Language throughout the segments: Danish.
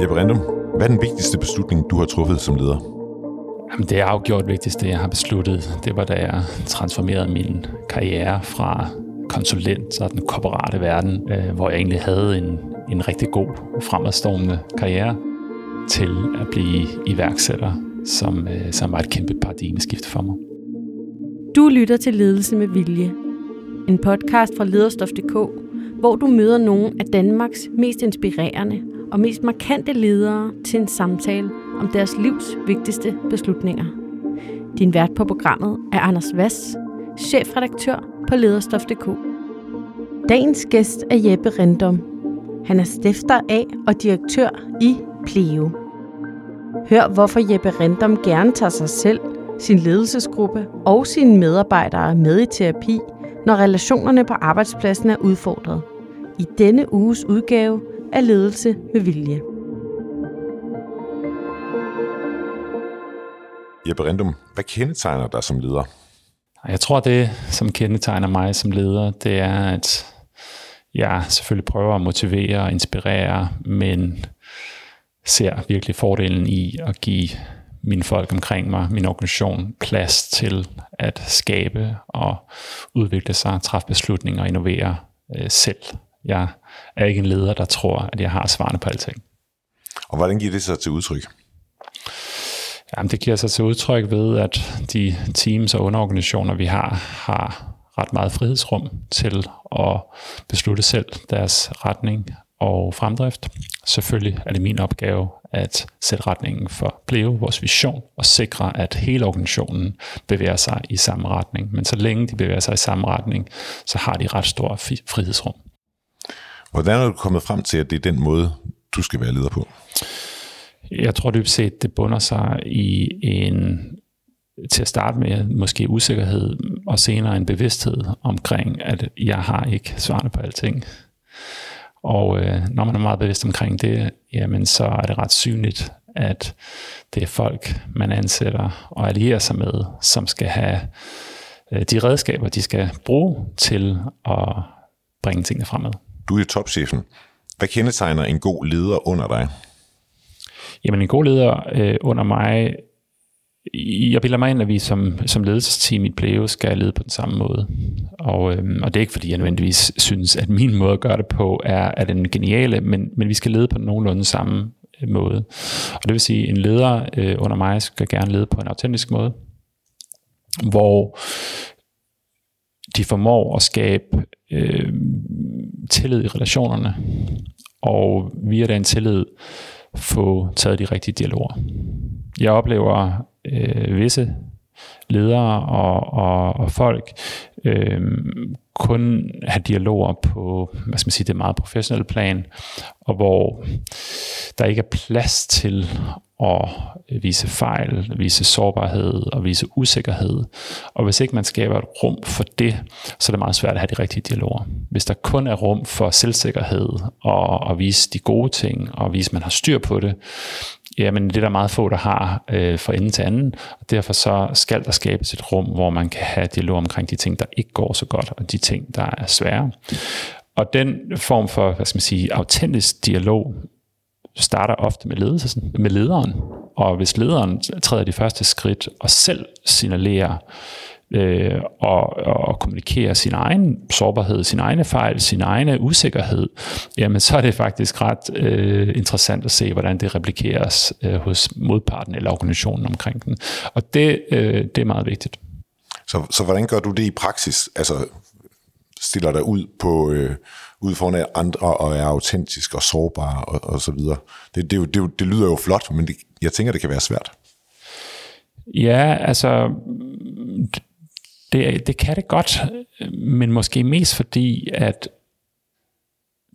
Jeppe Rindum, hvad er den vigtigste beslutning, du har truffet som leder? Jamen, det er afgjort vigtigste, jeg har besluttet. Det var, da jeg transformerede min karriere fra konsulent og den korporate verden, øh, hvor jeg egentlig havde en, en rigtig god fremadstormende karriere, til at blive iværksætter, som, øh, som var et kæmpe paradigmeskift for mig. Du lytter til Ledelse med Vilje. En podcast fra lederstof.dk, hvor du møder nogle af Danmarks mest inspirerende og mest markante ledere til en samtale om deres livs vigtigste beslutninger. Din vært på programmet er Anders Vass, chefredaktør på lederstof.dk. Dagens gæst er Jeppe Rendom. Han er stifter af og direktør i Pleo. Hør, hvorfor Jeppe Rendom gerne tager sig selv, sin ledelsesgruppe og sine medarbejdere med i terapi, når relationerne på arbejdspladsen er udfordret. I denne uges udgave af Ledelse med Vilje. Jeppe Rindum, hvad kendetegner dig som leder? Jeg tror, det, som kendetegner mig som leder, det er, at jeg selvfølgelig prøver at motivere og inspirere, men ser virkelig fordelen i at give mine folk omkring mig, min organisation, plads til at skabe og udvikle sig, træffe beslutninger og innovere øh, selv. Jeg er ikke en leder, der tror, at jeg har svarene på alting. Og hvordan giver det sig til udtryk? Jamen, det giver sig til udtryk ved, at de teams og underorganisationer, vi har, har ret meget frihedsrum til at beslutte selv deres retning og fremdrift. Selvfølgelig er det min opgave at sætte retningen for Pleo, vores vision, og sikre, at hele organisationen bevæger sig i samme retning. Men så længe de bevæger sig i samme retning, så har de ret stor frihedsrum. Hvordan er du kommet frem til, at det er den måde, du skal være leder på? Jeg tror dybest set, det bunder sig i en til at starte med måske usikkerhed, og senere en bevidsthed omkring, at jeg har ikke svarene på alting. Og øh, når man er meget bevidst omkring det, jamen så er det ret synligt, at det er folk, man ansætter og allierer sig med, som skal have øh, de redskaber, de skal bruge til at bringe tingene fremad. Du er topchefen. Hvad kendetegner en god leder under dig? Jamen en god leder øh, under mig, jeg bilder mig ind, at vi som, som ledelsesteam i Pleo skal lede på den samme måde. Og, øh, og det er ikke fordi, jeg nødvendigvis synes, at min måde at gøre det på er, er den geniale, men, men vi skal lede på nogenlunde samme øh, måde. Og det vil sige, at en leder øh, under mig skal gerne lede på en autentisk måde, hvor de formår at skabe øh, tillid i relationerne, og via den tillid få taget de rigtige dialoger. Jeg oplever øh, visse ledere og, og, og folk øh, kun have dialoger på hvad skal man sige, det meget professionelle plan, og hvor der ikke er plads til at vise fejl, vise sårbarhed og vise usikkerhed. Og hvis ikke man skaber et rum for det, så er det meget svært at have de rigtige dialoger. Hvis der kun er rum for selvsikkerhed og at vise de gode ting og vise, at man har styr på det, jamen det er der meget få, der har øh, fra ende til anden. Og derfor så skal der skabes et rum, hvor man kan have dialog omkring de ting, der ikke går så godt, og de ting, der er svære. Og den form for, hvad skal man sige, autentisk dialog, starter ofte med, ledelsen, med lederen. Og hvis lederen træder de første skridt og selv signalerer øh, og, og kommunikerer sin egen sårbarhed, sin egne fejl, sin egne usikkerhed, jamen så er det faktisk ret øh, interessant at se, hvordan det replikeres øh, hos modparten eller organisationen omkring den. Og det, øh, det er meget vigtigt. Så, så hvordan gør du det i praksis? Altså stiller dig ud på øh, ud foran andre og er autentisk og sårbar og, og så videre. Det, det, det, det lyder jo flot, men det, jeg tænker, det kan være svært. Ja, altså det, det kan det godt, men måske mest fordi, at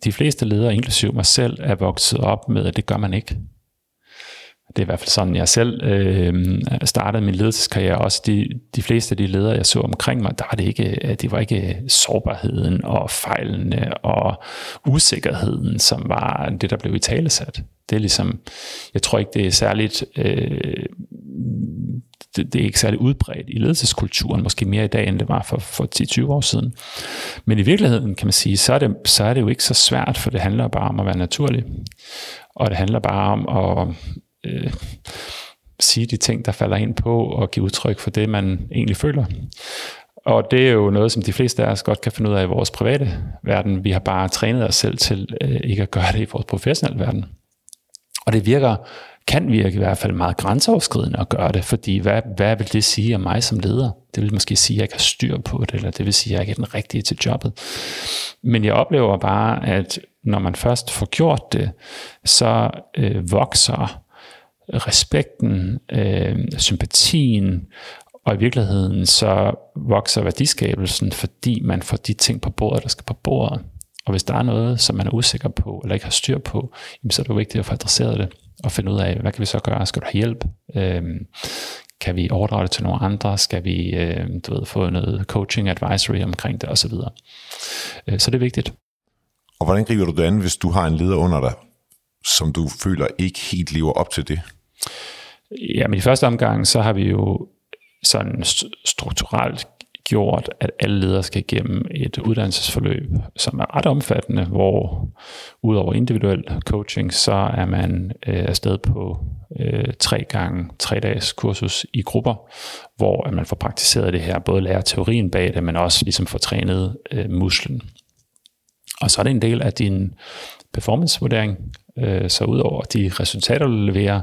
de fleste ledere, inklusive mig selv, er vokset op med, at det gør man ikke. Det er i hvert fald sådan, jeg selv øh, startede min ledelseskarriere. Også de, de fleste af de ledere, jeg så omkring mig, der var det ikke, øh, det var ikke sårbarheden og fejlene og usikkerheden, som var det, der blev i talesat. Det er ligesom, jeg tror ikke, det er særligt øh, det, det er ikke særlig udbredt i ledelseskulturen, måske mere i dag, end det var for, for 10-20 år siden. Men i virkeligheden, kan man sige, så er, det, så er det jo ikke så svært, for det handler bare om at være naturlig. Og det handler bare om at øh, sige de ting, der falder ind på, og give udtryk for det, man egentlig føler. Og det er jo noget, som de fleste af os godt kan finde ud af i vores private verden. Vi har bare trænet os selv til øh, ikke at gøre det i vores professionelle verden. Og det virker, kan virke i hvert fald meget grænseoverskridende at gøre det, fordi hvad, hvad vil det sige om mig som leder? Det vil måske sige, at jeg ikke har styr på det, eller det vil sige, at jeg ikke er den rigtige til jobbet. Men jeg oplever bare, at når man først får gjort det, så øh, vokser respekten, øh, sympatien, og i virkeligheden så vokser værdiskabelsen, fordi man får de ting på bordet, der skal på bordet. Og hvis der er noget, som man er usikker på, eller ikke har styr på, så er det jo vigtigt at få adresseret det, og finde ud af, hvad kan vi så gøre? Skal du have hjælp? Øhm, kan vi overdrage det til nogle andre? Skal vi øh, du ved, få noget coaching, advisory omkring det osv.? Øh, så det er vigtigt. Og hvordan griber du det an, hvis du har en leder under dig, som du føler ikke helt lever op til det? Ja, men i første omgang, så har vi jo sådan strukturelt gjort, at alle ledere skal igennem et uddannelsesforløb, som er ret omfattende, hvor udover individuel coaching, så er man øh, afsted på øh, tre gange tre dages kursus i grupper, hvor at man får praktiseret det her, både lære teorien bag det, men også ligesom får trænet øh, musklen. Og så er det en del af din performancevurdering, Øh, så udover de resultater, du leverer,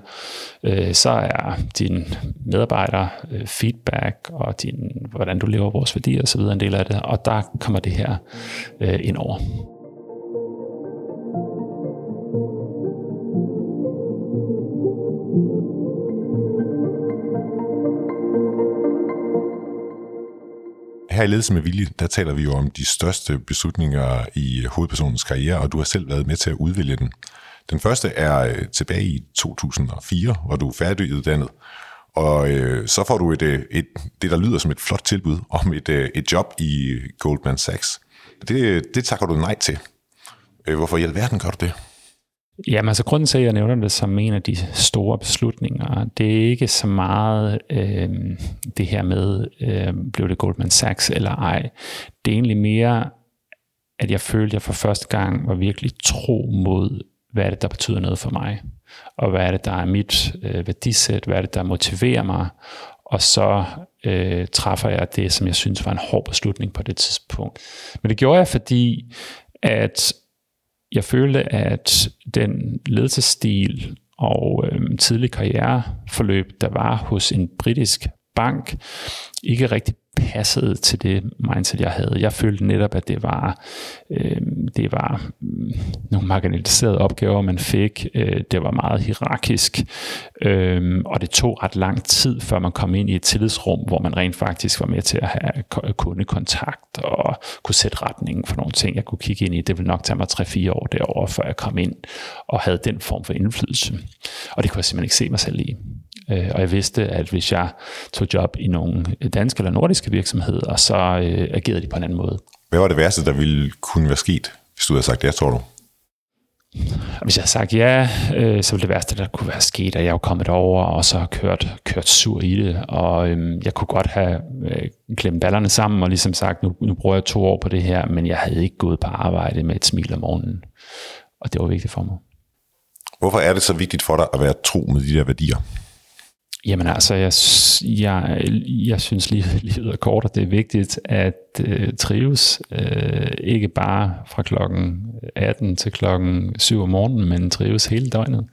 øh, så er din medarbejder øh, feedback og din, hvordan du lever vores værdier osv. en del af det, og der kommer det her ind over. Her i Ledelse med Vilje, der taler vi jo om de største beslutninger i hovedpersonens karriere, og du har selv været med til at udvælge den. Den første er øh, tilbage i 2004, hvor du er færdiguddannet, og øh, så får du et, øh, et, det, der lyder som et flot tilbud om et, øh, et job i øh, Goldman Sachs. Det, det takker du nej til. Hvorfor i alverden gør du det? Jamen altså grunden til, at jeg nævner det som en af de store beslutninger, det er ikke så meget øh, det her med, øh, blev det Goldman Sachs eller ej. Det er egentlig mere, at jeg følte, at jeg for første gang var virkelig tro mod hvad er det, der betyder noget for mig? Og hvad er det, der er mit øh, værdisæt? Hvad er det, der motiverer mig? Og så øh, træffer jeg det, som jeg synes var en hård beslutning på det tidspunkt. Men det gjorde jeg, fordi at jeg følte, at den ledelsesstil og øh, tidlig karriereforløb, der var hos en britisk bank, ikke rigtig passede til det mindset, jeg havde. Jeg følte netop, at det var, øh, det var mm, nogle marginaliserede opgaver, man fik. Øh, det var meget hierarkisk, øh, og det tog ret lang tid, før man kom ind i et tillidsrum, hvor man rent faktisk var med til at have kundekontakt og kunne sætte retningen for nogle ting, jeg kunne kigge ind i. Det ville nok tage mig 3-4 år derovre, før jeg kom ind og havde den form for indflydelse. Og det kunne jeg simpelthen ikke se mig selv i. Øh, og jeg vidste, at hvis jeg tog job i nogle danske eller nordiske virksomheder, så øh, agerede de på en anden måde. Hvad var det værste, der ville kunne være sket, hvis du havde sagt det, tror du? Hvis jeg havde sagt ja, øh, så ville det værste, der kunne være sket, at jeg var kommet over og så kørt, kørt sur i det. Og øh, jeg kunne godt have øh, klemt ballerne sammen og ligesom sagt, nu, nu bruger jeg to år på det her, men jeg havde ikke gået på arbejde med et smil om morgenen. Og det var vigtigt for mig. Hvorfor er det så vigtigt for dig at være tro med de der værdier? Jamen altså, jeg, jeg, jeg synes, livet, livet er kort, og det er vigtigt at øh, trives. Øh, ikke bare fra klokken 18 til klokken 7 om morgenen, men trives hele døgnet.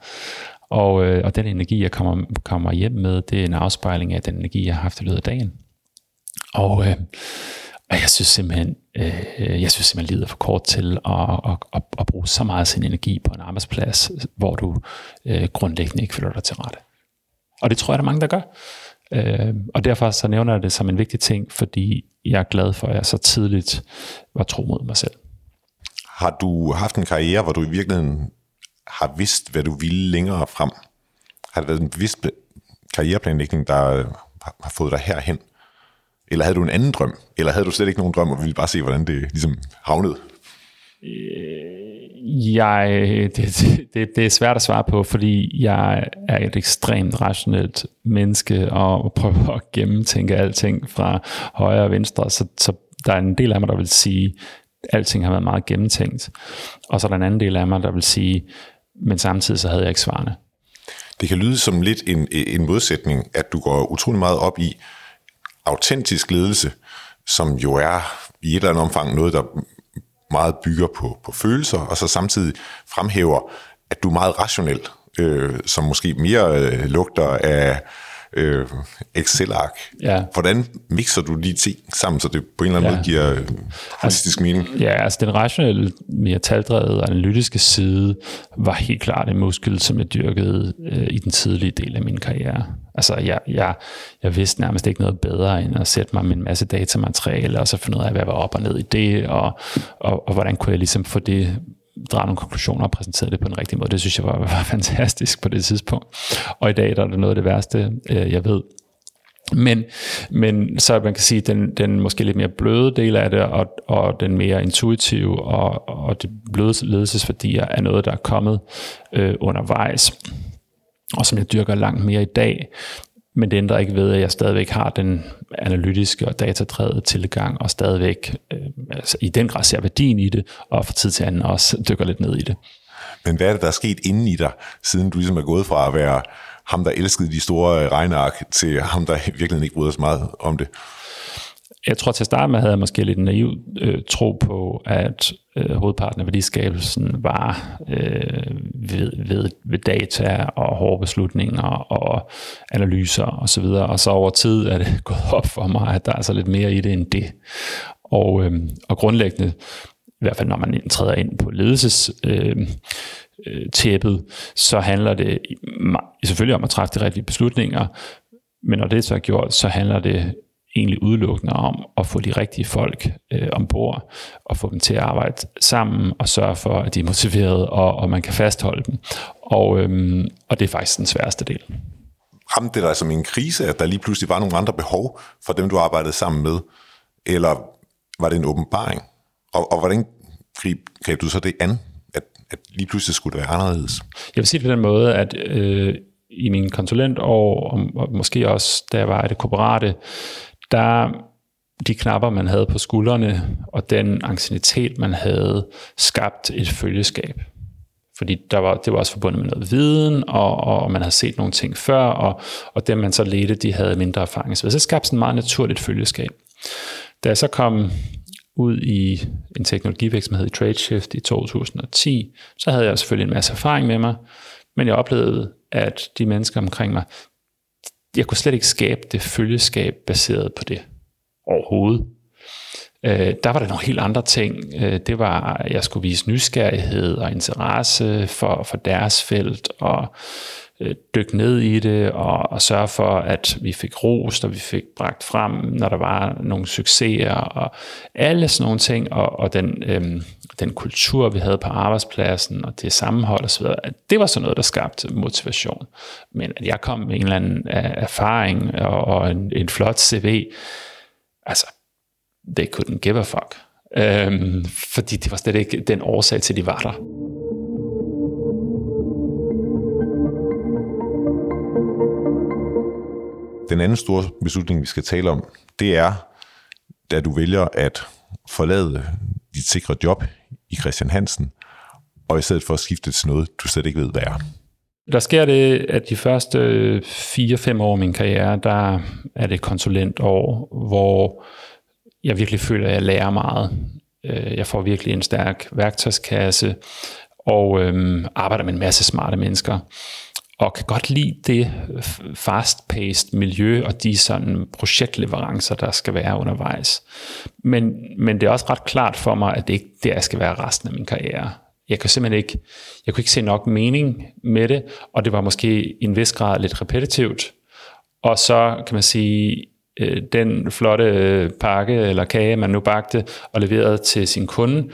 Og, øh, og den energi, jeg kommer, kommer hjem med, det er en afspejling af den energi, jeg har haft i løbet af dagen. Og, øh, og jeg synes simpelthen, øh, jeg synes simpelthen, livet er for kort til at, at, at, at bruge så meget af sin energi på en arbejdsplads, hvor du øh, grundlæggende ikke føler dig til rette. Og det tror jeg, der er mange, der gør. Øh, og derfor så nævner jeg det som en vigtig ting, fordi jeg er glad for, at jeg så tidligt var tro mod mig selv. Har du haft en karriere, hvor du i virkeligheden har vidst, hvad du ville længere frem? Har det været en bevidst karriereplanlægning, der har fået dig herhen? Eller havde du en anden drøm? Eller havde du slet ikke nogen drøm, og ville bare se, hvordan det ligesom havnede? Jeg, det, det, det er svært at svare på, fordi jeg er et ekstremt rationelt menneske og prøver at gennemtænke alting fra højre og venstre. Så, så der er en del af mig, der vil sige, at alting har været meget gennemtænkt. Og så er der en anden del af mig, der vil sige, men samtidig så havde jeg ikke svarene. Det kan lyde som lidt en, en modsætning, at du går utrolig meget op i autentisk ledelse, som jo er i et eller andet omfang noget, der meget bygger på, på følelser, og så samtidig fremhæver, at du er meget rationel, øh, som måske mere øh, lugter af øh, Excel-ark. Ja. Hvordan mixer du de ting sammen, så det på en eller anden ja. måde giver øh, holistisk mening? Ja, altså den rationelle, mere taldrevede analytiske side var helt klart en muskel, som jeg dyrkede øh, i den tidlige del af min karriere. Altså, jeg, jeg, jeg vidste nærmest ikke noget bedre, end at sætte mig med en masse datamateriale, og så finde ud af, hvad var op og ned i det, og, og, og hvordan kunne jeg ligesom få det drage nogle konklusioner og præsentere det på den rigtige måde. Det synes jeg var, var fantastisk på det tidspunkt. Og i dag der er det noget af det værste, øh, jeg ved. Men, men så man kan sige, den, den måske lidt mere bløde del af det, og, og den mere intuitive og, og det bløde ledelsesværdier er noget, der er kommet øh, undervejs, og som jeg dyrker langt mere i dag. Men det ændrer ikke ved, at jeg stadigvæk har den analytiske og datadrevet tilgang, og stadigvæk øh, altså i den grad ser værdien i det, og fra tid til anden også dykker lidt ned i det. Men hvad er det, der er sket inden i dig, siden du ligesom er gået fra at være ham, der elskede de store regneark, til ham, der virkelig ikke bryder så meget om det? Jeg tror til at starte med havde jeg måske lidt naiv øh, tro på, at øh, hovedparten af værdiskabelsen var øh, ved, ved, ved data og hårde beslutninger og analyser osv. Og, så videre. og så over tid er det gået op for mig, at der er altså lidt mere i det end det. Og, øh, og grundlæggende, i hvert fald når man træder ind på ledelses... Øh, øh tæppet, så handler det selvfølgelig om at træffe de rigtige beslutninger, men når det så er gjort, så handler det egentlig udelukkende om at få de rigtige folk øh, ombord og få dem til at arbejde sammen og sørge for, at de er motiverede og, og man kan fastholde dem. Og, øhm, og det er faktisk den sværeste del. Ramte det dig som en krise, at der lige pludselig var nogle andre behov for dem, du arbejdede sammen med? Eller var det en åbenbaring? Og, og hvordan greb, greb du så det an, at, at lige pludselig skulle det være anderledes? Jeg vil sige det på den måde, at øh, i min konsulentår, og, og måske også da jeg var i det korporate, der de knapper, man havde på skuldrene, og den ancienitet, man havde, skabt et følgeskab. Fordi der var, det var også forbundet med noget viden, og, og man havde set nogle ting før, og, og dem, man så ledte, de havde mindre erfaring. Så det skabte sådan et meget naturligt følgeskab. Da jeg så kom ud i en teknologivirksomhed i TradeShift i 2010, så havde jeg selvfølgelig en masse erfaring med mig, men jeg oplevede, at de mennesker omkring mig, jeg kunne slet ikke skabe det følgeskab baseret på det overhovedet. Øh, der var der nogle helt andre ting. Øh, det var, at jeg skulle vise nysgerrighed og interesse for, for deres felt, og øh, dykke ned i det, og, og sørge for, at vi fik rost, og vi fik bragt frem, når der var nogle succeser, og alle sådan nogle ting, og, og den, øh, den kultur, vi havde på arbejdspladsen, og det sammenhold osv., det var sådan noget, der skabte motivation. Men at jeg kom med en eller anden øh, erfaring og, og en, en flot CV, altså, they couldn't give a fuck. Øhm, fordi det var slet ikke den årsag til, at de var der. Den anden store beslutning, vi skal tale om, det er, da du vælger at forlade dit sikre job i Christian Hansen, og i stedet for at skifte til noget, du slet ikke ved, hvad er. Der sker det, at de første øh, 4-5 år af min karriere, der er det konsulentår, hvor jeg virkelig føler, at jeg lærer meget. Øh, jeg får virkelig en stærk værktøjskasse, og øhm, arbejder med en masse smarte mennesker og kan godt lide det fast-paced miljø og de sådan projektleverancer, der skal være undervejs. Men, men det er også ret klart for mig, at det ikke det, jeg skal være resten af min karriere. Jeg kan simpelthen ikke, jeg kunne ikke se nok mening med det, og det var måske i en vis grad lidt repetitivt. Og så kan man sige, øh, den flotte øh, pakke eller kage, man nu bagte og leverede til sin kunde,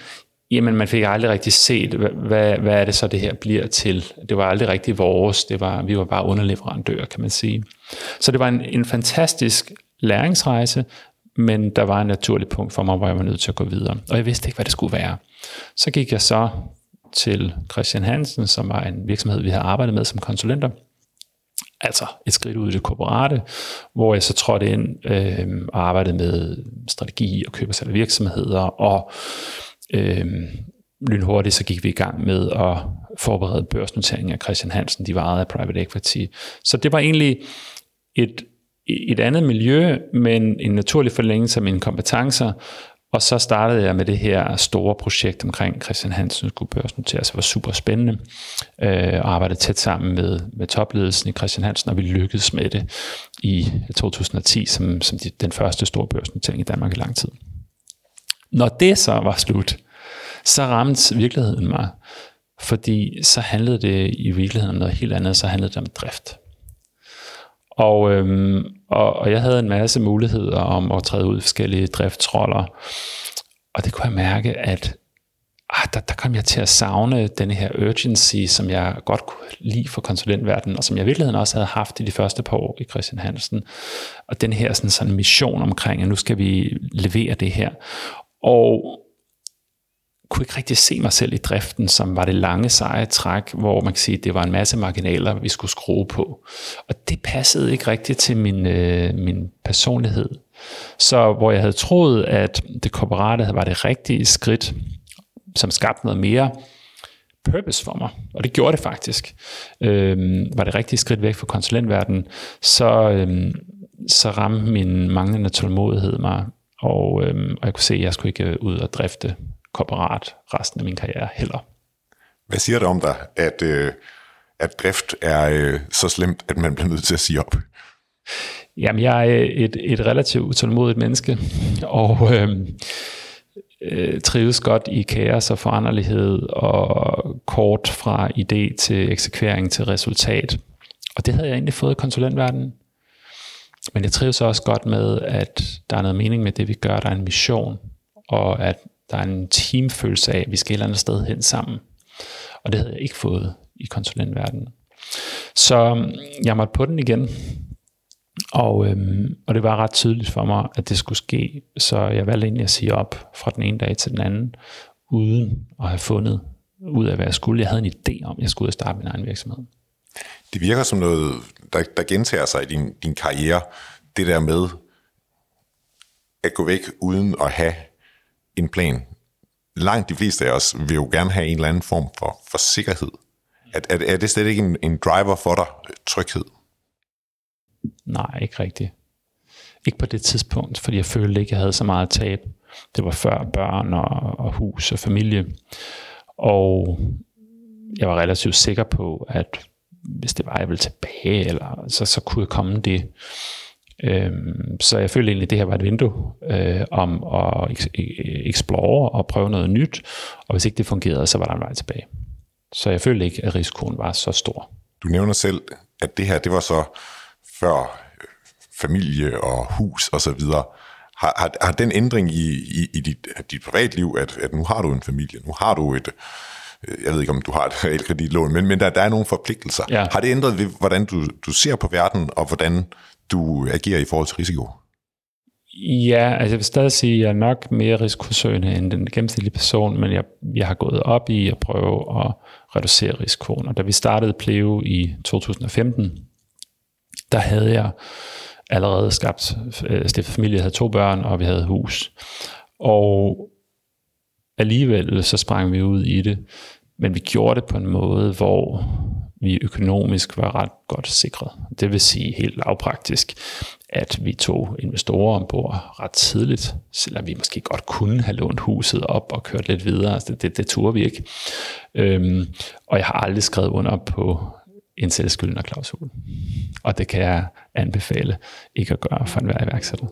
jamen man fik aldrig rigtig set, hvad, hvad er det så, det her bliver til. Det var aldrig rigtig vores, det var, vi var bare underleverandører, kan man sige. Så det var en, en fantastisk læringsrejse, men der var en naturlig punkt for mig, hvor jeg var nødt til at gå videre. Og jeg vidste ikke, hvad det skulle være. Så gik jeg så til Christian Hansen, som var en virksomhed, vi havde arbejdet med som konsulenter. Altså et skridt ud i det korporate, hvor jeg så trådte ind øh, og arbejdede med strategi og køb og salg virksomheder og øh, lynhurtigt så gik vi i gang med at forberede børsnoteringen af Christian Hansen, de varede af private equity. Så det var egentlig et, et andet miljø, men en naturlig forlængelse af mine kompetencer, og så startede jeg med det her store projekt omkring Christian Hansen skulle børsnoteres. Det var super spændende. Øh, og arbejdede tæt sammen med, med topledelsen i Christian Hansen, og vi lykkedes med det i 2010 som, som de, den første store børsnotering i Danmark i lang tid. Når det så var slut, så ramte virkeligheden mig. Fordi så handlede det i virkeligheden om noget helt andet, så handlede det om drift. Og, øhm, og, og jeg havde en masse muligheder om at træde ud i forskellige driftsroller. Og det kunne jeg mærke, at ah, der, der kom jeg til at savne den her urgency, som jeg godt kunne lide for konsulentverdenen, og som jeg i virkeligheden også havde haft i de første par år i Christian Hansen. Og den her sådan, sådan mission omkring, at nu skal vi levere det her. Og kunne ikke rigtig se mig selv i driften, som var det lange, seje træk, hvor man kan sige, at det var en masse marginaler, vi skulle skrue på. Og det passede ikke rigtigt til min, øh, min personlighed. Så hvor jeg havde troet, at det korporate var det rigtige skridt, som skabte noget mere purpose for mig, og det gjorde det faktisk, øh, var det rigtige skridt væk fra konsulentverdenen, så, øh, så ramte min manglende tålmodighed mig, og, øh, og jeg kunne se, at jeg skulle ikke ud og drifte korporat resten af min karriere heller. Hvad siger det om dig, at, øh, at drift er øh, så slemt, at man bliver nødt til at sige op? Jamen, jeg er et, et relativt utålmodigt menneske, og øh, øh, trives godt i kaos og foranderlighed, og kort fra idé til eksekvering til resultat. Og det havde jeg egentlig fået i konsulentverdenen. Men jeg trives også godt med, at der er noget mening med det, vi gør. Der er en mission, og at der er en teamfølelse af, at vi skal et eller andet sted hen sammen. Og det havde jeg ikke fået i konsulentverdenen. Så øhm, jeg måtte på den igen, og, øhm, og det var ret tydeligt for mig, at det skulle ske. Så jeg valgte egentlig at sige op fra den ene dag til den anden, uden at have fundet ud af, hvad jeg skulle. Jeg havde en idé om, at jeg skulle ud og starte min egen virksomhed. Det virker som noget, der, der gentager sig i din, din karriere. Det der med at gå væk uden at have en plan. Langt de fleste af os vil jo gerne have en eller anden form for, for sikkerhed. Er, er, er det slet ikke en, en driver for dig, tryghed? Nej, ikke rigtigt. Ikke på det tidspunkt, fordi jeg følte ikke, jeg havde så meget tab. Det var før børn og, og hus og familie. Og jeg var relativt sikker på, at hvis det var, jeg ville tilbage, eller, så, så kunne jeg komme det. Øhm, så jeg følte egentlig, at det her var et vindue øh, om at e, explore og prøve noget nyt, og hvis ikke det fungerede, så var der en vej tilbage. Så jeg følte ikke, at risikoen var så stor. Du nævner selv, at det her, det var så før øh, familie og hus og så videre. Har, har, har den ændring i, i, i dit, dit privatliv, at, at nu har du en familie, nu har du et, jeg ved ikke om du har et realkreditlån, men, men der, der er nogle forpligtelser. Ja. Har det ændret ved, hvordan du, du ser på verden, og hvordan du agerer i forhold til risiko? Ja, altså jeg vil stadig sige, at jeg er nok mere risikosøgende end den gennemsnitlige person, men jeg, jeg har gået op i at prøve at reducere risikoen. Og da vi startede Pleo i 2015, der havde jeg allerede skabt, øh, stiftet familie, havde to børn, og vi havde hus. Og alligevel så sprang vi ud i det, men vi gjorde det på en måde, hvor vi økonomisk var ret godt sikret. Det vil sige helt lavpraktisk, at vi tog investorer ombord ret tidligt, selvom vi måske godt kunne have lånt huset op og kørt lidt videre. Altså det, det, det turde vi ikke. Øhm, og jeg har aldrig skrevet under på en selvskyldende klausul. Og det kan jeg anbefale ikke at gøre for enhver iværksætter.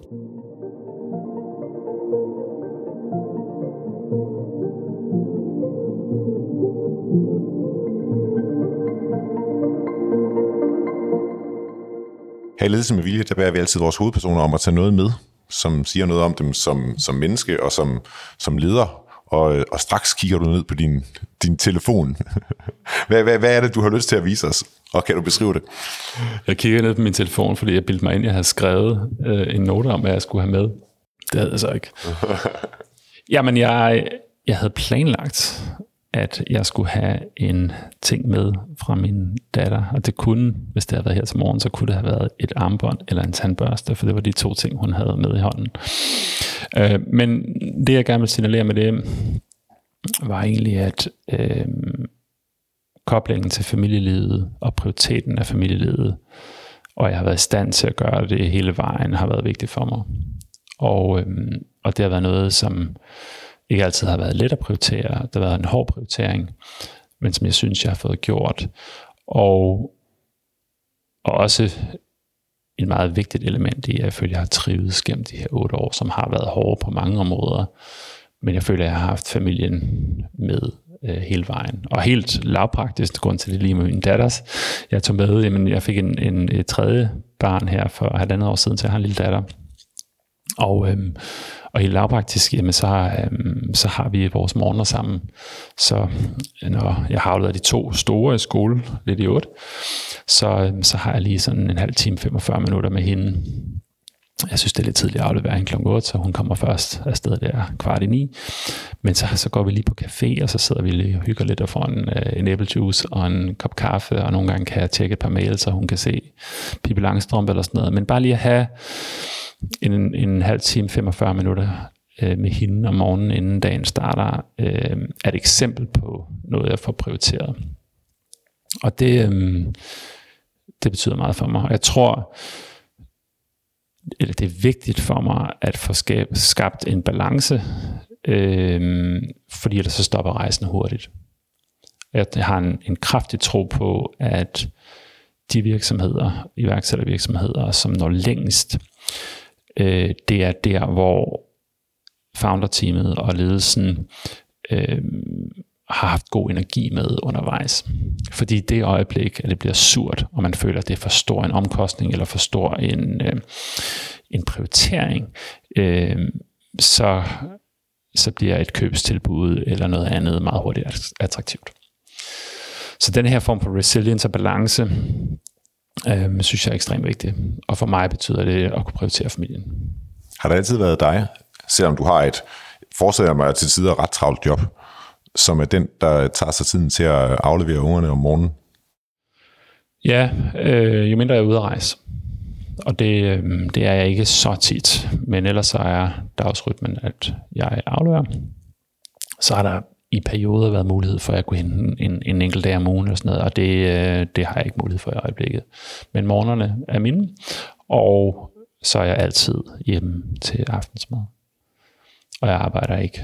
Her i Ledelse med Vilje, der bærer vi altid vores hovedpersoner om at tage noget med, som siger noget om dem som, som menneske og som, som leder. Og, og straks kigger du ned på din, din telefon. hvad, hvad, hvad er det, du har lyst til at vise os? Og kan du beskrive det? Jeg kigger ned på min telefon, fordi jeg bildte mig ind, jeg havde skrevet øh, en note om, hvad jeg skulle have med. Det havde jeg så ikke. Jamen, jeg, jeg havde planlagt, at jeg skulle have en ting med fra min datter, og det kunne, hvis det havde været her til morgen, så kunne det have været et armbånd eller en tandbørste, for det var de to ting, hun havde med i hånden. Øh, men det, jeg gerne vil signalere med det, var egentlig, at øh, koblingen til familielivet og prioriteten af familielivet, og jeg har været i stand til at gøre det hele vejen, har været vigtigt for mig. Og, øh, og det har været noget, som ikke altid har været let at prioritere. Det har været en hård prioritering, men som jeg synes, jeg har fået gjort. Og, og også et meget vigtigt element i, at jeg føler, at jeg har trivet gennem de her otte år, som har været hårde på mange områder. Men jeg føler, at jeg har haft familien med øh, hele vejen. Og helt lavpraktisk, grund til det lige med min datters, jeg tog med, jamen jeg fik en, en, et tredje barn her for halvandet år siden, så jeg har en lille datter. Og, øhm, og helt lavpraktisk, jamen så, øhm, så har vi vores morgener sammen. Så når jeg har afleveret de to store i skole, lidt i otte, så, øhm, så har jeg lige sådan en halv time, 45 minutter med hende. Jeg synes, det er lidt tidligt at aflevere hende kl. 8, så hun kommer først afsted der kvart i ni. Men så, så går vi lige på café, og så sidder vi lige og hygger lidt og får en, øh, en æblejuice og en kop kaffe, og nogle gange kan jeg tjekke et par mails, så hun kan se Pippi Langstrømpe eller sådan noget. Men bare lige at have en, en halv time, 45 minutter øh, med hende om morgenen, inden dagen starter, øh, er et eksempel på noget, jeg får prioriteret. Og det, øh, det betyder meget for mig. Og jeg tror, eller det er vigtigt for mig at få skabt en balance, øh, fordi ellers så stopper rejsen hurtigt. Jeg har en, en kraftig tro på, at de virksomheder, iværksættervirksomheder, som når længst, øh, det er der, hvor founder-teamet og ledelsen øh, har haft god energi med undervejs. Fordi det øjeblik, at det bliver surt, og man føler, at det er for stor en omkostning, eller for stor en, øh, en prioritering, øh, så, så bliver et købstilbud eller noget andet meget hurtigt attraktivt. Så den her form for resilience og balance, øh, synes jeg er ekstremt vigtig. Og for mig betyder det at kunne prioritere familien. Har det altid været dig, selvom du har et, forestiller mig til tider ret travlt job, som er den, der tager sig tiden til at aflevere ungerne om morgenen? Ja, øh, jo mindre jeg er ude at rejse. Og det, øh, det er jeg ikke så tit. Men ellers så er dagsrytmen, at jeg afleverer. Så er der i perioder været mulighed for, at jeg kunne hente en, en enkelt dag om ugen og sådan noget, og det, øh, det har jeg ikke mulighed for i øjeblikket. Men morgenerne er mine, og så er jeg altid hjemme til aftensmad. Og jeg arbejder ikke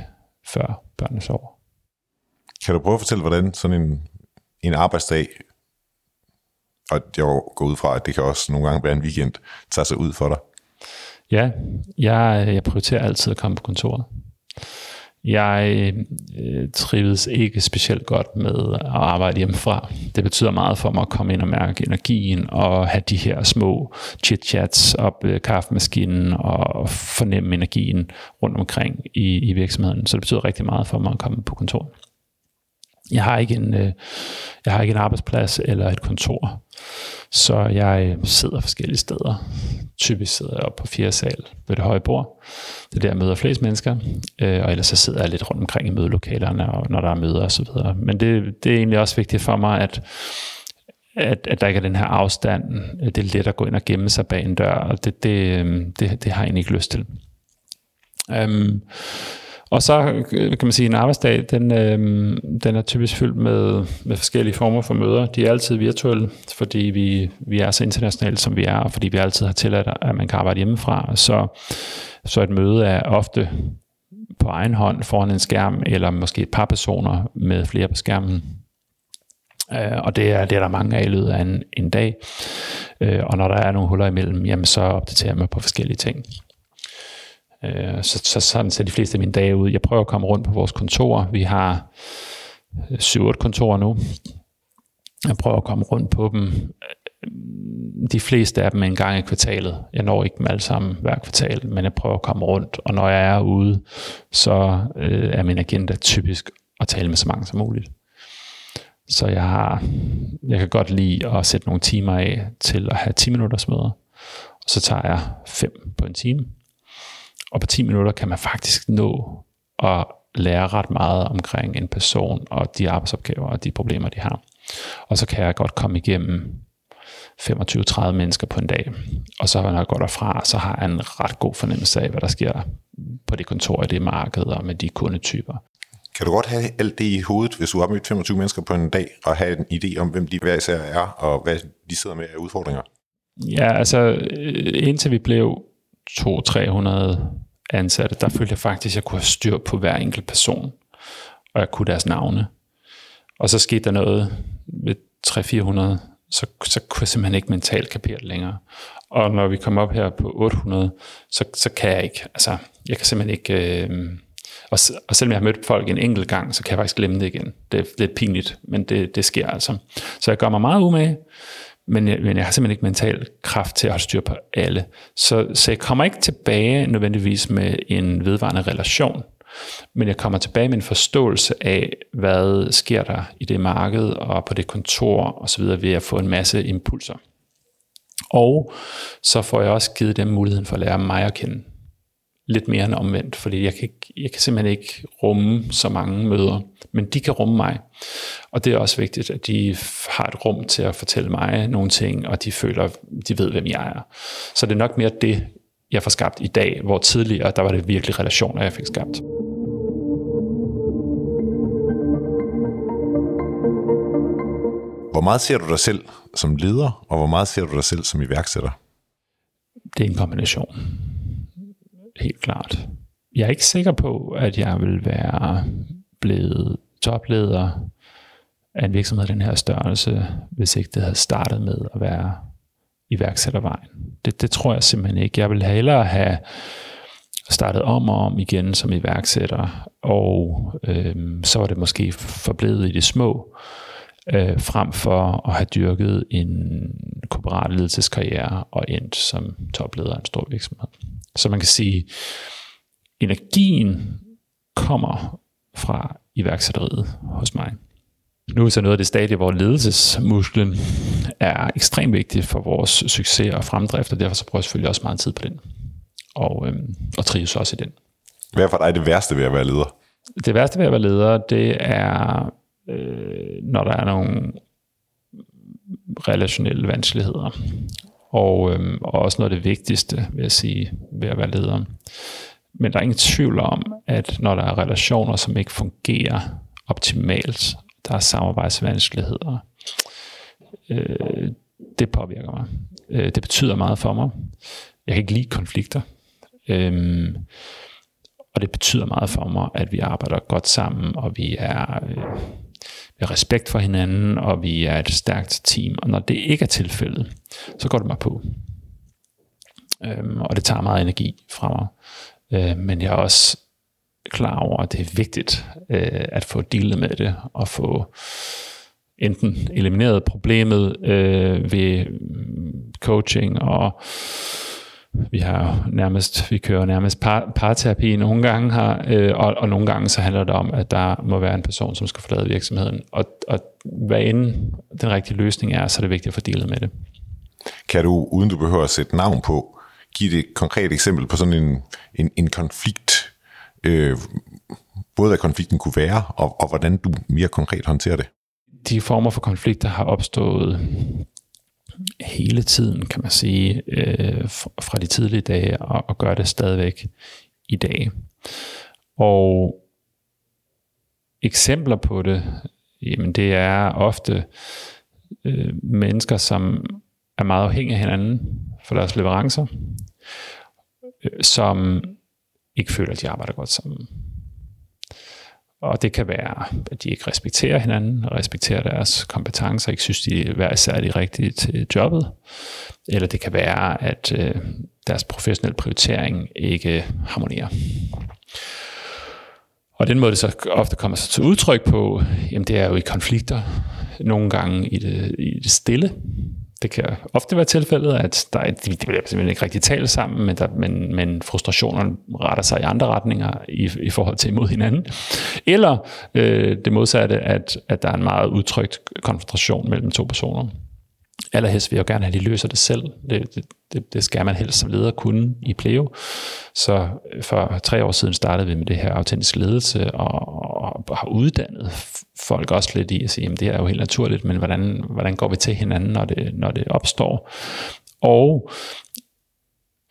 før børnene sover. Kan du prøve at fortælle, hvordan sådan en, en arbejdsdag, og jeg går ud fra, at det kan også nogle gange være en weekend, tager sig ud for dig? Ja, jeg, jeg prioriterer altid at komme på kontoret. Jeg øh, trives ikke specielt godt med at arbejde hjemmefra. Det betyder meget for mig at komme ind og mærke energien og have de her små chit-chats op ved kaffemaskinen og fornemme energien rundt omkring i, i virksomheden. Så det betyder rigtig meget for mig at komme på kontoret. Jeg har ikke en, øh, jeg har ikke en arbejdsplads eller et kontor, så jeg sidder forskellige steder. Typisk sidder jeg oppe på fjerde sal ved det høje bord. Det er der, jeg møder flest mennesker, øh, og ellers så sidder jeg lidt rundt omkring i mødelokalerne, og når der er møder osv. Men det, det er egentlig også vigtigt for mig, at at, at der ikke er den her afstand. Det er let at gå ind og gemme sig bag en dør, og det, det, øh, det, det har jeg egentlig ikke lyst til. Um, og så kan man sige, at en arbejdsdag, den, øh, den er typisk fyldt med, med forskellige former for møder. De er altid virtuelle, fordi vi, vi er så internationale, som vi er, og fordi vi altid har tilladt, at man kan arbejde hjemmefra. Så, så et møde er ofte på egen hånd foran en skærm, eller måske et par personer med flere på skærmen. Øh, og det er, det er der mange af i løbet af en, en dag. Øh, og når der er nogle huller imellem, jamen så opdaterer man på forskellige ting. Øh, så, så sådan ser de fleste af mine dage ud. Jeg prøver at komme rundt på vores kontor. Vi har øh, 7-8 kontorer nu. Jeg prøver at komme rundt på dem. Øh, de fleste af dem en gang i kvartalet. Jeg når ikke dem alle sammen hver kvartal, men jeg prøver at komme rundt. Og når jeg er ude, så øh, er min agenda typisk at tale med så mange som muligt. Så jeg har, jeg kan godt lide at sætte nogle timer af til at have 10 minutters møder. Og så tager jeg 5 på en time. Og på 10 minutter kan man faktisk nå at lære ret meget omkring en person og de arbejdsopgaver og de problemer, de har. Og så kan jeg godt komme igennem 25-30 mennesker på en dag. Og så når jeg går derfra, så har jeg en ret god fornemmelse af, hvad der sker på det kontor i det marked og med de kundetyper. Kan du godt have alt det i hovedet, hvis du har mødt 25 mennesker på en dag, og have en idé om, hvem de hver især er, og hvad de sidder med af udfordringer? Ja, altså øh, indtil vi blev 200-300 ansatte, der følte jeg faktisk, at jeg kunne have styr på hver enkelt person, og jeg kunne deres navne. Og så skete der noget ved 300-400, så, så kunne jeg simpelthen ikke mentalt kapere det længere. Og når vi kommer op her på 800, så, så kan jeg ikke, altså, jeg kan simpelthen ikke, øh, og, og selvom jeg har mødt folk en enkelt gang, så kan jeg faktisk glemme det igen. Det er lidt pinligt, men det, det sker altså. Så jeg gør mig meget umage, men jeg, men jeg har simpelthen ikke mental kraft til at holde styr på alle. Så, så jeg kommer ikke tilbage nødvendigvis med en vedvarende relation, men jeg kommer tilbage med en forståelse af, hvad sker der i det marked og på det kontor osv. ved at få en masse impulser. Og så får jeg også givet dem muligheden for at lære mig at kende lidt mere end omvendt, fordi jeg kan, ikke, jeg kan simpelthen ikke rumme så mange møder, men de kan rumme mig. Og det er også vigtigt, at de har et rum til at fortælle mig nogle ting, og de føler, de ved, hvem jeg er. Så det er nok mere det, jeg får skabt i dag, hvor tidligere, der var det virkelig relationer, jeg fik skabt. Hvor meget ser du dig selv som leder, og hvor meget ser du dig selv som iværksætter? Det er en kombination. Helt klart. Jeg er ikke sikker på, at jeg vil være blevet topleder af en virksomhed af den her størrelse, hvis ikke det havde startet med at være iværksættervejen. Det, det tror jeg simpelthen ikke. Jeg vil hellere have startet om og om igen som iværksætter, og øhm, så var det måske forblevet i det små, øh, frem for at have dyrket en korporat ledelseskarriere og endt som topleder af en stor virksomhed. Så man kan sige, energien kommer fra iværksætteriet hos mig. Nu er så noget af det stadie, hvor ledelsesmusklen er ekstremt vigtig for vores succes og fremdrift, og derfor så prøver jeg selvfølgelig også meget tid på den. Og, øhm, og trives også i den. Hvad er for dig det værste ved at være leder? Det værste ved at være leder, det er, øh, når der er nogle relationelle vanskeligheder. Og, øh, og også noget af det vigtigste, vil jeg sige, ved at være leder. Men der er ingen tvivl om, at når der er relationer, som ikke fungerer optimalt, der er samarbejdsvanskeligheder, øh, det påvirker mig. Øh, det betyder meget for mig. Jeg kan ikke lide konflikter. Øh, og det betyder meget for mig, at vi arbejder godt sammen, og vi er, øh, respekt for hinanden, og vi er et stærkt team. Og når det ikke er tilfældet, så går det mig på. Øhm, og det tager meget energi fra mig. Øh, men jeg er også klar over, at det er vigtigt øh, at få dealet med det, og få enten elimineret problemet øh, ved coaching og vi har nærmest, vi kører nærmest par, parterapi nogle gange her, øh, og, og nogle gange så handler det om, at der må være en person, som skal forlade virksomheden. Og, og hvad end den rigtige løsning er, så er det vigtigt at få dealet med det. Kan du, uden du behøver at sætte navn på, give et konkret eksempel på sådan en, en, en konflikt, øh, både hvad konflikten kunne være, og, og hvordan du mere konkret håndterer det? De former for konflikter har opstået hele tiden, kan man sige, øh, fra de tidlige dage, og, og gør det stadigvæk i dag. Og eksempler på det, jamen det er ofte øh, mennesker, som er meget afhængige af hinanden for deres leverancer, øh, som ikke føler, at de arbejder godt sammen. Og det kan være, at de ikke respekterer hinanden, respekterer deres kompetencer, ikke synes, de er særlig rigtige til jobbet. Eller det kan være, at øh, deres professionelle prioritering ikke harmonerer. Og den måde, det så ofte kommer sig til udtryk på, jamen det er jo i konflikter, nogle gange i det, i det stille, det kan ofte være tilfældet, at der er, de, de bliver simpelthen ikke rigtig tale sammen, men, der, men, men frustrationerne retter sig i andre retninger i, i forhold til imod hinanden. Eller øh, det modsatte, at, at der er en meget udtrykt konfrontation mellem to personer. Allerhelst vil jeg jo gerne have, at de løser det selv. Det, det, det skal man helst som leder kunne i Pleo. Så for tre år siden startede vi med det her autentisk ledelse, og, og har uddannet folk også lidt i at sige, at det er jo helt naturligt, men hvordan, hvordan går vi til hinanden, når det, når det opstår? Og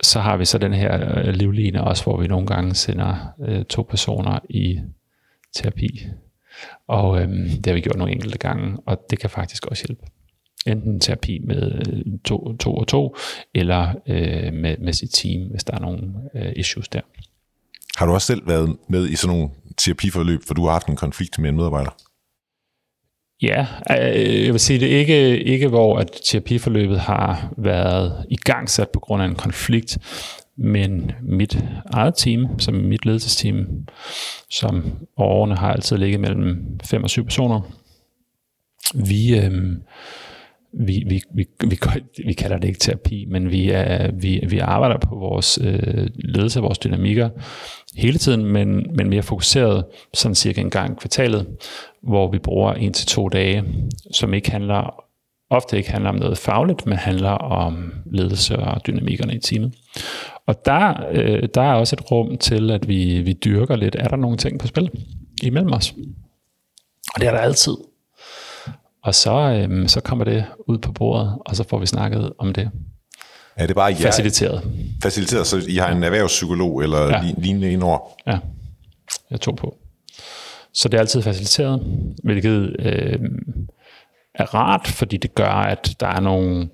så har vi så den her øh, livline også, hvor vi nogle gange sender øh, to personer i terapi. Og øhm, det har vi gjort nogle enkelte gange, og det kan faktisk også hjælpe. Enten terapi med øh, to, to og to, eller øh, med, med sit team, hvis der er nogle øh, issues der. Har du også selv været med i sådan nogle terapiforløb, for du har haft en konflikt med en medarbejder? Ja, øh, jeg vil sige det ikke, ikke hvor at terapiforløbet har været i gang sat på grund af en konflikt, men mit eget team, som mit ledelsesteam, som årene har altid ligget mellem 5 og 7 personer, vi, øh, vi, vi, vi, vi, vi kalder det ikke terapi, men vi, er, vi, vi arbejder på vores øh, ledelse, vores dynamikker hele tiden, men, men mere fokuseret sådan cirka en gang kvartalet, hvor vi bruger en til to dage, som ikke handler ofte ikke handler om noget fagligt, men handler om ledelse og dynamikkerne i teamet. Og der, øh, der er også et rum til, at vi, vi dyrker lidt, er der nogle ting på spil imellem os? Og det er der altid. Og så, øhm, så kommer det ud på bordet, og så får vi snakket om det. Er det bare jer? Faciliteret. Faciliteret, så I har en erhvervspsykolog eller ja. lignende indover? Ja, jeg tog på. Så det er altid faciliteret, hvilket øh, er rart, fordi det gør, at der er nogle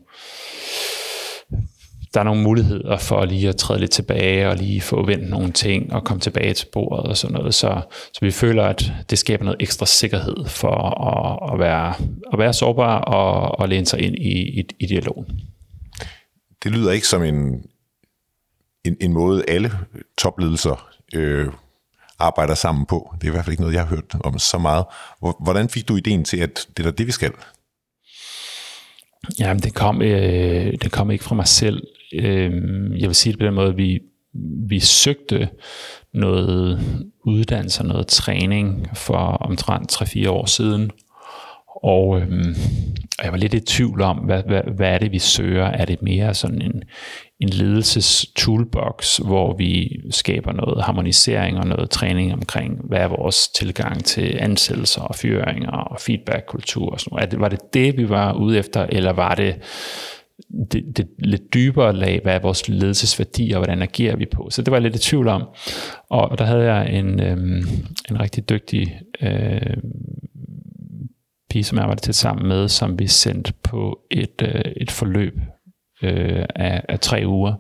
der er nogle muligheder for lige at træde lidt tilbage og lige få vendt nogle ting og komme tilbage til bordet og sådan noget. Så, så vi føler, at det skaber noget ekstra sikkerhed for at, at, være, at være sårbar og, og læne sig ind i, i, i dialogen. Det lyder ikke som en, en, en måde, alle topledelser øh, arbejder sammen på. Det er i hvert fald ikke noget, jeg har hørt om så meget. Hvordan fik du ideen til, at det er det, vi skal? Jamen, det kom, øh, det kom ikke fra mig selv øh, jeg vil sige det på den måde, vi, vi søgte noget uddannelse og noget træning for omtrent 3-4 år siden. Og øh, jeg var lidt i tvivl om, hvad, hvad, hvad er det, vi søger? Er det mere sådan en, en ledelses toolbox, hvor vi skaber noget harmonisering og noget træning omkring, hvad er vores tilgang til ansættelser og fyringer og feedbackkultur og sådan noget. Var det det, vi var ude efter, eller var det det, det lidt dybere lag, hvad er vores ledelsesværdi, og hvordan agerer vi på. Så det var jeg lidt i tvivl om. Og der havde jeg en, øhm, en rigtig dygtig øh, pige, som jeg arbejdede tæt sammen med, som vi sendte på et, øh, et forløb øh, af, af tre uger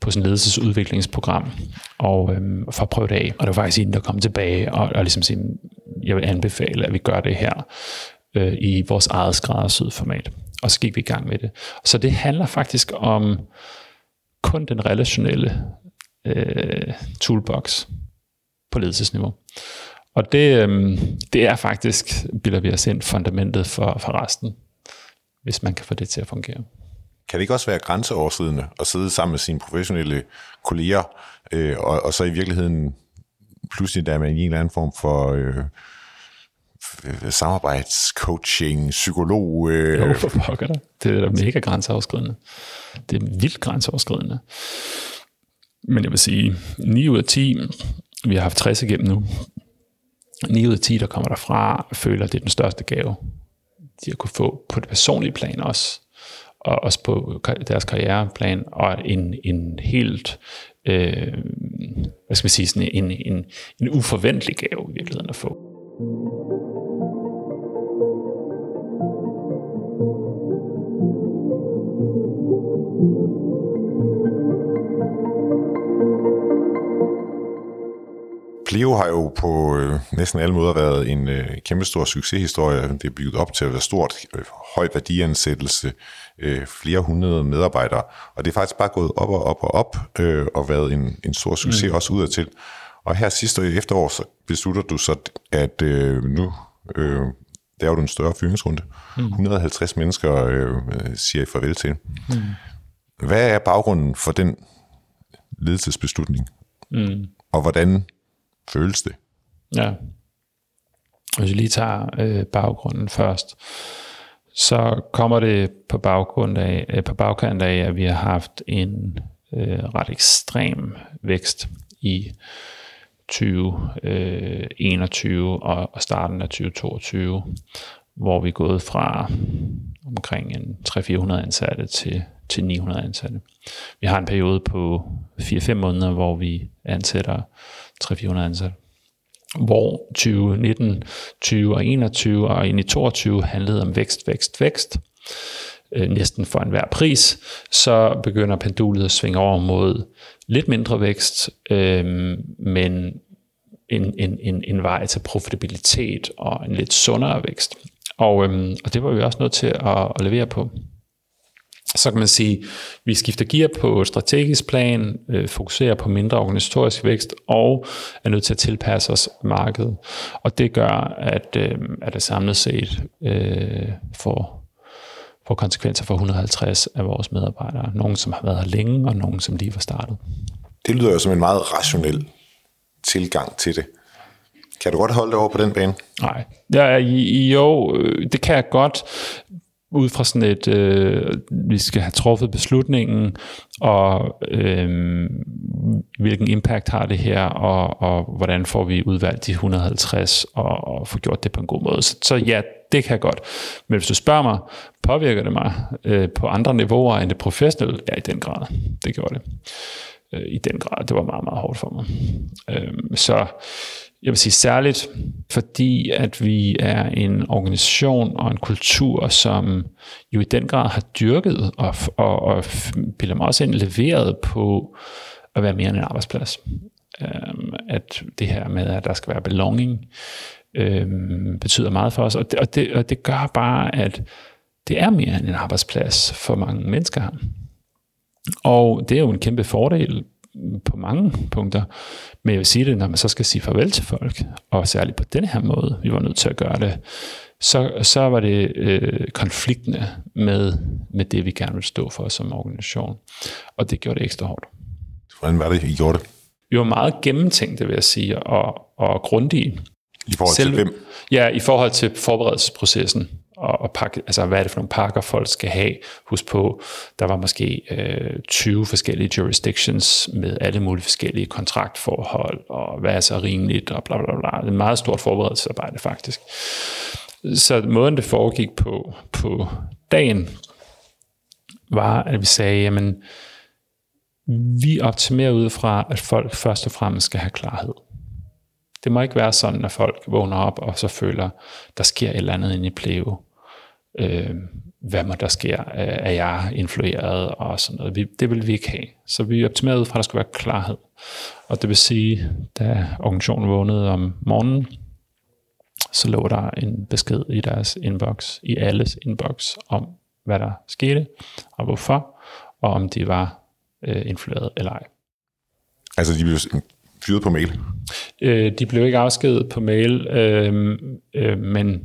på sådan et ledelsesudviklingsprogram, og øh, for at prøve det af. Og det var faktisk en, der kom tilbage og, og ligesom sige, jeg vil anbefale, at vi gør det her øh, i vores eget skræddersyet format og så gik vi i gang med det. Så det handler faktisk om kun den relationelle øh, toolbox på ledelsesniveau. Og det, øh, det er faktisk, bilder vi os ind, fundamentet for, for resten, hvis man kan få det til at fungere. Kan det ikke også være grænseoverskridende at sidde sammen med sine professionelle kolleger, øh, og, og så i virkeligheden pludselig der er man i en eller anden form for... Øh, Øh, samarbejdscoaching, psykolog. Øh. Jo, for pokker det. Det er da mega grænseoverskridende. Det er vildt grænseoverskridende. Men jeg vil sige, 9 ud af 10, vi har haft 60 igennem nu, 9 ud af 10, der kommer derfra, føler, at det er den største gave, de har kunne få på det personlige plan også, og også på deres karriereplan, og en, en helt, øh, hvad skal man sige, sådan en, en, en uforventelig gave i virkeligheden at få. thank you Pleo har jo på øh, næsten alle måder været en øh, kæmpestor succeshistorie. Det er bygget op til at være stort, øh, høj værdiansættelse, øh, flere hundrede medarbejdere, og det er faktisk bare gået op og op og op, øh, og været en, en stor succes mm. også udadtil. Og her sidste efterår, så beslutter du så, at øh, nu øh, laver du en større fyringsrunde. Mm. 150 mennesker øh, siger I farvel til. Mm. Hvad er baggrunden for den ledelsesbeslutning? Mm. Og hvordan føles det? Ja. Hvis vi lige tager øh, baggrunden først, så kommer det på baggrund af, øh, på bagkant af, at vi har haft en øh, ret ekstrem vækst i 2021 øh, og, og starten af 2022, hvor vi er gået fra omkring en 300-400 ansatte til, til 900 ansatte. Vi har en periode på 4-5 måneder, hvor vi ansætter 300-400 ansatte. hvor 2019, 20 og 21 og ind i 22 handlede om vækst, vækst, vækst, øh, næsten for enhver pris, så begynder pendulet at svinge over mod lidt mindre vækst, øh, men en, en, en, en vej til profitabilitet og en lidt sundere vækst. Og, øhm, og det var vi også nødt til at, at levere på. Så kan man sige, at vi skifter gear på strategisk plan, øh, fokuserer på mindre organisatorisk vækst og er nødt til at tilpasse os markedet. Og det gør, at, øh, at det samlet set øh, får, får konsekvenser for 150 af vores medarbejdere. Nogle, som har været her længe, og nogle, som lige var startet. Det lyder jo som en meget rationel tilgang til det. Kan du godt holde det over på den bane? Nej. Ja, jo, øh, det kan jeg godt ud fra sådan et, øh, vi skal have truffet beslutningen, og øh, hvilken impact har det her, og, og hvordan får vi udvalgt de 150, og, og få gjort det på en god måde. Så, så ja, det kan jeg godt. Men hvis du spørger mig, påvirker det mig øh, på andre niveauer end det professionelle? Ja, i den grad. Det gjorde det. Øh, I den grad. Det var meget, meget hårdt for mig. Øh, så jeg vil sige særligt, fordi at vi er en organisation og en kultur, som jo i den grad har dyrket og, og, og bilder mig også ind leveret på at være mere end en arbejdsplads. Øhm, at det her med, at der skal være belonging, øhm, betyder meget for os. Og det, og, det, og det gør bare, at det er mere end en arbejdsplads for mange mennesker. Og det er jo en kæmpe fordel på mange punkter. Men jeg vil sige det, når man så skal sige farvel til folk, og særligt på den her måde, vi var nødt til at gøre det, så, så var det øh, konfliktende med, med det, vi gerne vil stå for som organisation. Og det gjorde det ekstra hårdt. Hvordan var det, I gjorde det? Vi var meget gennemtænkte, vil jeg sige, og, og grundige. I forhold Selv, til hvem? Ja, i forhold til forberedelsesprocessen og, og pakke, altså hvad er det for nogle pakker, folk skal have. Husk på, der var måske øh, 20 forskellige jurisdictions med alle mulige forskellige kontraktforhold, og hvad er så rimeligt, og bla bla bla. Det er et meget stort forberedelsesarbejde faktisk. Så måden det foregik på, på dagen, var, at vi sagde, jamen, vi optimerer ud fra, at folk først og fremmest skal have klarhed. Det må ikke være sådan, at folk vågner op og så føler, der sker et eller andet inde i pleve øh, hvad må der sker, er jeg influeret og sådan noget. Vi, det vil vi ikke have. Så vi optimerede ud fra, at der skulle være klarhed. Og det vil sige, da organisationen vågnede om morgenen, så lå der en besked i deres inbox, i alles inbox, om hvad der skete, og hvorfor, og om de var øh, influeret eller ej. Altså de blev fyret på mail? Øh, de blev ikke afskedet på mail, øh, øh, men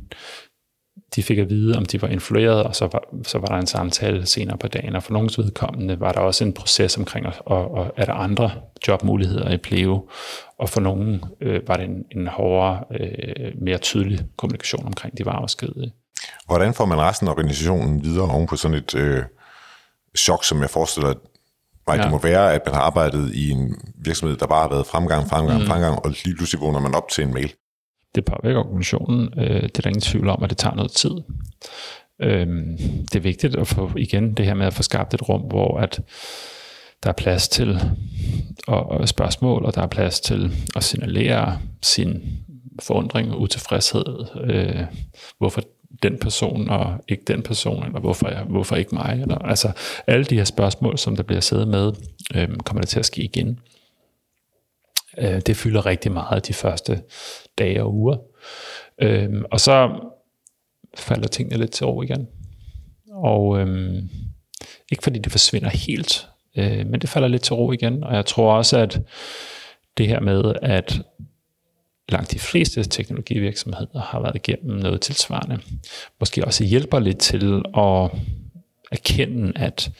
de fik at vide, om de var influeret, og så var, så var der en samtale senere på dagen. Og for nogens vedkommende var der også en proces omkring, og, og er der andre jobmuligheder i Pleo. Og for nogen øh, var det en, en hårdere, øh, mere tydelig kommunikation omkring, de var afskedige. Hvordan får man resten af organisationen videre oven på sådan et øh, chok, som jeg forestiller mig, ja. det må være, at man har arbejdet i en virksomhed, der bare har været fremgang, fremgang, mm. fremgang, og lige pludselig vågner man op til en mail det påvirker organisationen. Øh, det er der ingen tvivl om, at det tager noget tid. Øh, det er vigtigt at få igen det her med at få skabt et rum, hvor at der er plads til og, og spørgsmål, og der er plads til at signalere sin forundring og utilfredshed. Øh, hvorfor den person og ikke den person, eller hvorfor, jeg, hvorfor ikke mig? Eller, altså alle de her spørgsmål, som der bliver siddet med, øh, kommer det til at ske igen. Øh, det fylder rigtig meget de første dage og uger. Øh, og så falder tingene lidt til ro igen. Og øh, ikke fordi det forsvinder helt, øh, men det falder lidt til ro igen. Og jeg tror også, at det her med, at langt de fleste teknologivirksomheder har været igennem noget tilsvarende, måske også hjælper lidt til at erkende, at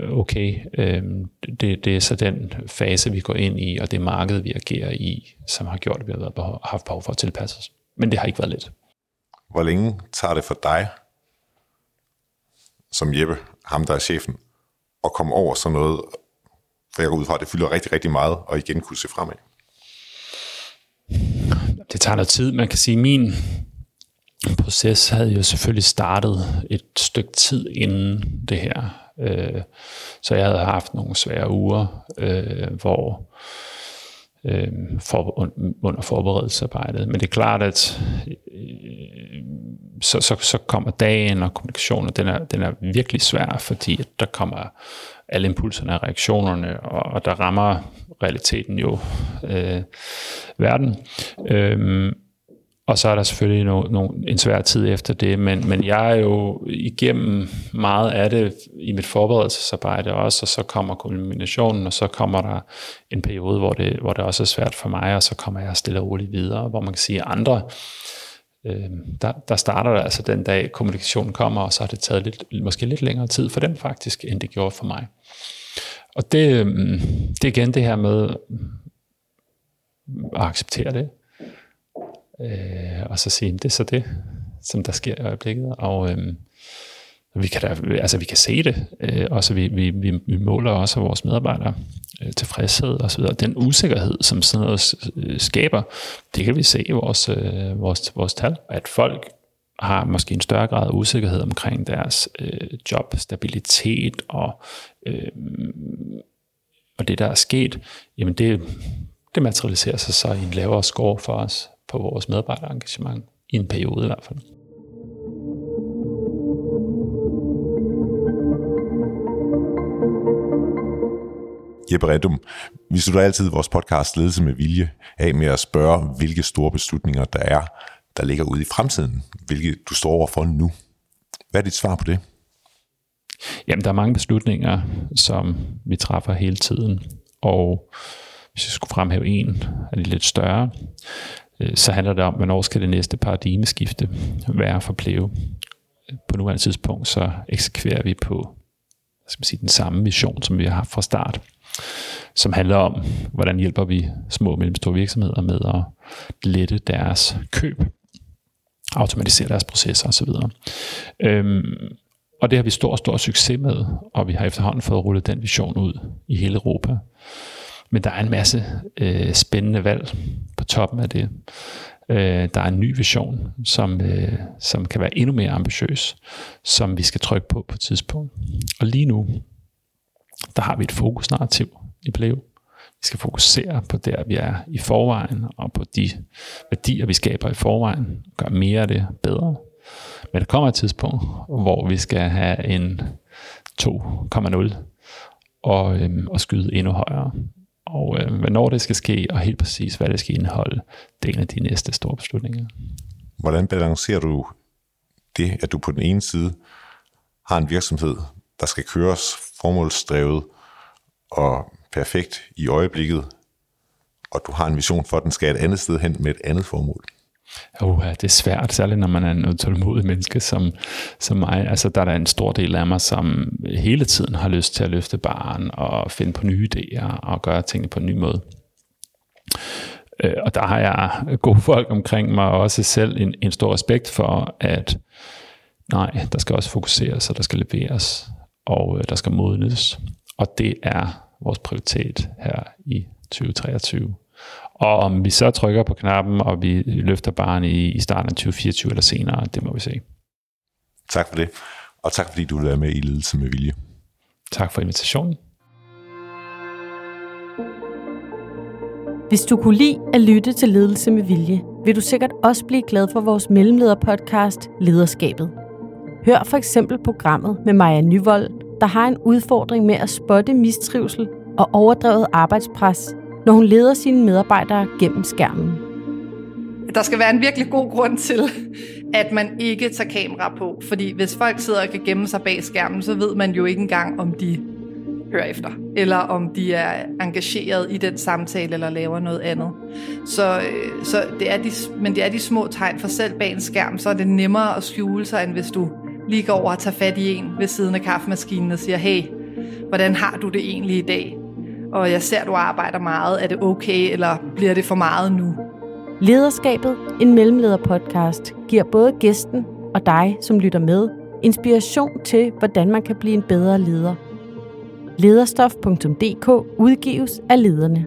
okay, øh, det, det er så den fase, vi går ind i, og det marked, vi agerer i, som har gjort, at vi har behov, haft behov for at tilpasse os. Men det har ikke været let. Hvor længe tager det for dig, som Jeppe, ham der er chefen, at komme over sådan noget, for jeg går ud fra, at det fylder rigtig, rigtig meget, og igen kunne se fremad? Det tager noget tid. Man kan sige, at min proces havde jo selvfølgelig startet et stykke tid inden det her. Øh, så jeg havde haft nogle svære uger, øh, hvor øh, for, under forberedelsesarbejdet. Men det er klart, at øh, så, så, så kommer dagen og kommunikationen, den er, den er virkelig svær, fordi der kommer alle impulserne og reaktionerne, og, og der rammer realiteten jo øh, verden. Øh, og så er der selvfølgelig no, no, en svær tid efter det, men, men jeg er jo igennem meget af det i mit forberedelsesarbejde også, og så kommer kulminationen, og så kommer der en periode, hvor det, hvor det også er svært for mig, og så kommer jeg stille og roligt videre, hvor man kan sige, at andre, øh, der, der starter det altså den dag, kommunikationen kommer, og så har det taget lidt, måske lidt længere tid for dem faktisk, end det gjorde for mig. Og det, øh, det er igen det her med at acceptere det, øh, og så sige, det er så det, som der sker i øjeblikket, og øh, vi kan, da, altså, vi kan se det, øh, og så vi, vi, vi, vi måler også vores medarbejdere øh, tilfredshed og så videre. Den usikkerhed, som sådan noget øh, skaber, det kan vi se i vores, øh, vores, vores tal, at folk har måske en større grad af usikkerhed omkring deres øh, job, stabilitet og, øh, og det, der er sket, jamen det, det materialiserer sig så i en lavere score for os på vores medarbejderengagement, i en periode i hvert fald. Jeppe Redum, vi slutter altid vores podcast Ledelse med Vilje af med at spørge, hvilke store beslutninger der er, der ligger ude i fremtiden, hvilke du står overfor nu. Hvad er dit svar på det? Jamen, der er mange beslutninger, som vi træffer hele tiden, og hvis jeg skulle fremhæve en af de lidt større, Øh, så handler det om, hvornår skal det næste paradigmeskifte være for pleve. På nuværende tidspunkt, så eksekverer vi på hvad skal man sige, den samme vision, som vi har haft fra start, som handler om, hvordan hjælper vi små og mellemstore virksomheder med at lette deres køb, automatisere deres processer osv. Øhm, og det har vi stor, stor succes med, og vi har efterhånden fået rullet den vision ud i hele Europa. Men der er en masse øh, spændende valg på toppen af det. Øh, der er en ny vision, som, øh, som kan være endnu mere ambitiøs, som vi skal trykke på på et tidspunkt. Og lige nu, der har vi et fokusnarrativ i Pleo. Vi skal fokusere på der, vi er i forvejen, og på de værdier, vi skaber i forvejen. Gøre mere af det bedre. Men der kommer et tidspunkt, hvor vi skal have en 2,0 og, øhm, og skyde endnu højere. Og øh, hvornår det skal ske, og helt præcis, hvad det skal indeholde, det er en af de næste store beslutninger. Hvordan balancerer du det, at du på den ene side har en virksomhed, der skal køres formålsdrevet og perfekt i øjeblikket, og du har en vision for, at den skal et andet sted hen med et andet formål? Uh, det er svært, særligt når man er en utålmodig menneske som, som mig. Altså, der er der en stor del af mig, som hele tiden har lyst til at løfte barn og finde på nye idéer og gøre tingene på en ny måde. Øh, og der har jeg gode folk omkring mig, og også selv en, en stor respekt for, at nej, der skal også fokuseres, og der skal leveres, og øh, der skal modnes. Og det er vores prioritet her i 2023. Og om vi så trykker på knappen, og vi løfter barn i, i starten af 2024 eller senere, det må vi se. Tak for det. Og tak fordi du er med i Ledelse med Vilje. Tak for invitationen. Hvis du kunne lide at lytte til Ledelse med Vilje, vil du sikkert også blive glad for vores mellemlederpodcast Lederskabet. Hør for eksempel programmet med Maja Nyvold, der har en udfordring med at spotte mistrivsel og overdrevet arbejdspres når hun leder sine medarbejdere gennem skærmen. Der skal være en virkelig god grund til, at man ikke tager kamera på. Fordi hvis folk sidder og kan gemme sig bag skærmen, så ved man jo ikke engang, om de hører efter, eller om de er engageret i den samtale, eller laver noget andet. Så, øh, så det er de, men det er de små tegn, for selv bag en skærm, så er det nemmere at skjule sig, end hvis du lige går over og tager fat i en ved siden af kaffemaskinen og siger, hey, hvordan har du det egentlig i dag? Og jeg ser, at du arbejder meget. Er det okay, eller bliver det for meget nu? Lederskabet, en mellemlederpodcast, giver både gæsten og dig, som lytter med, inspiration til, hvordan man kan blive en bedre leder. Lederstof.dk udgives af lederne.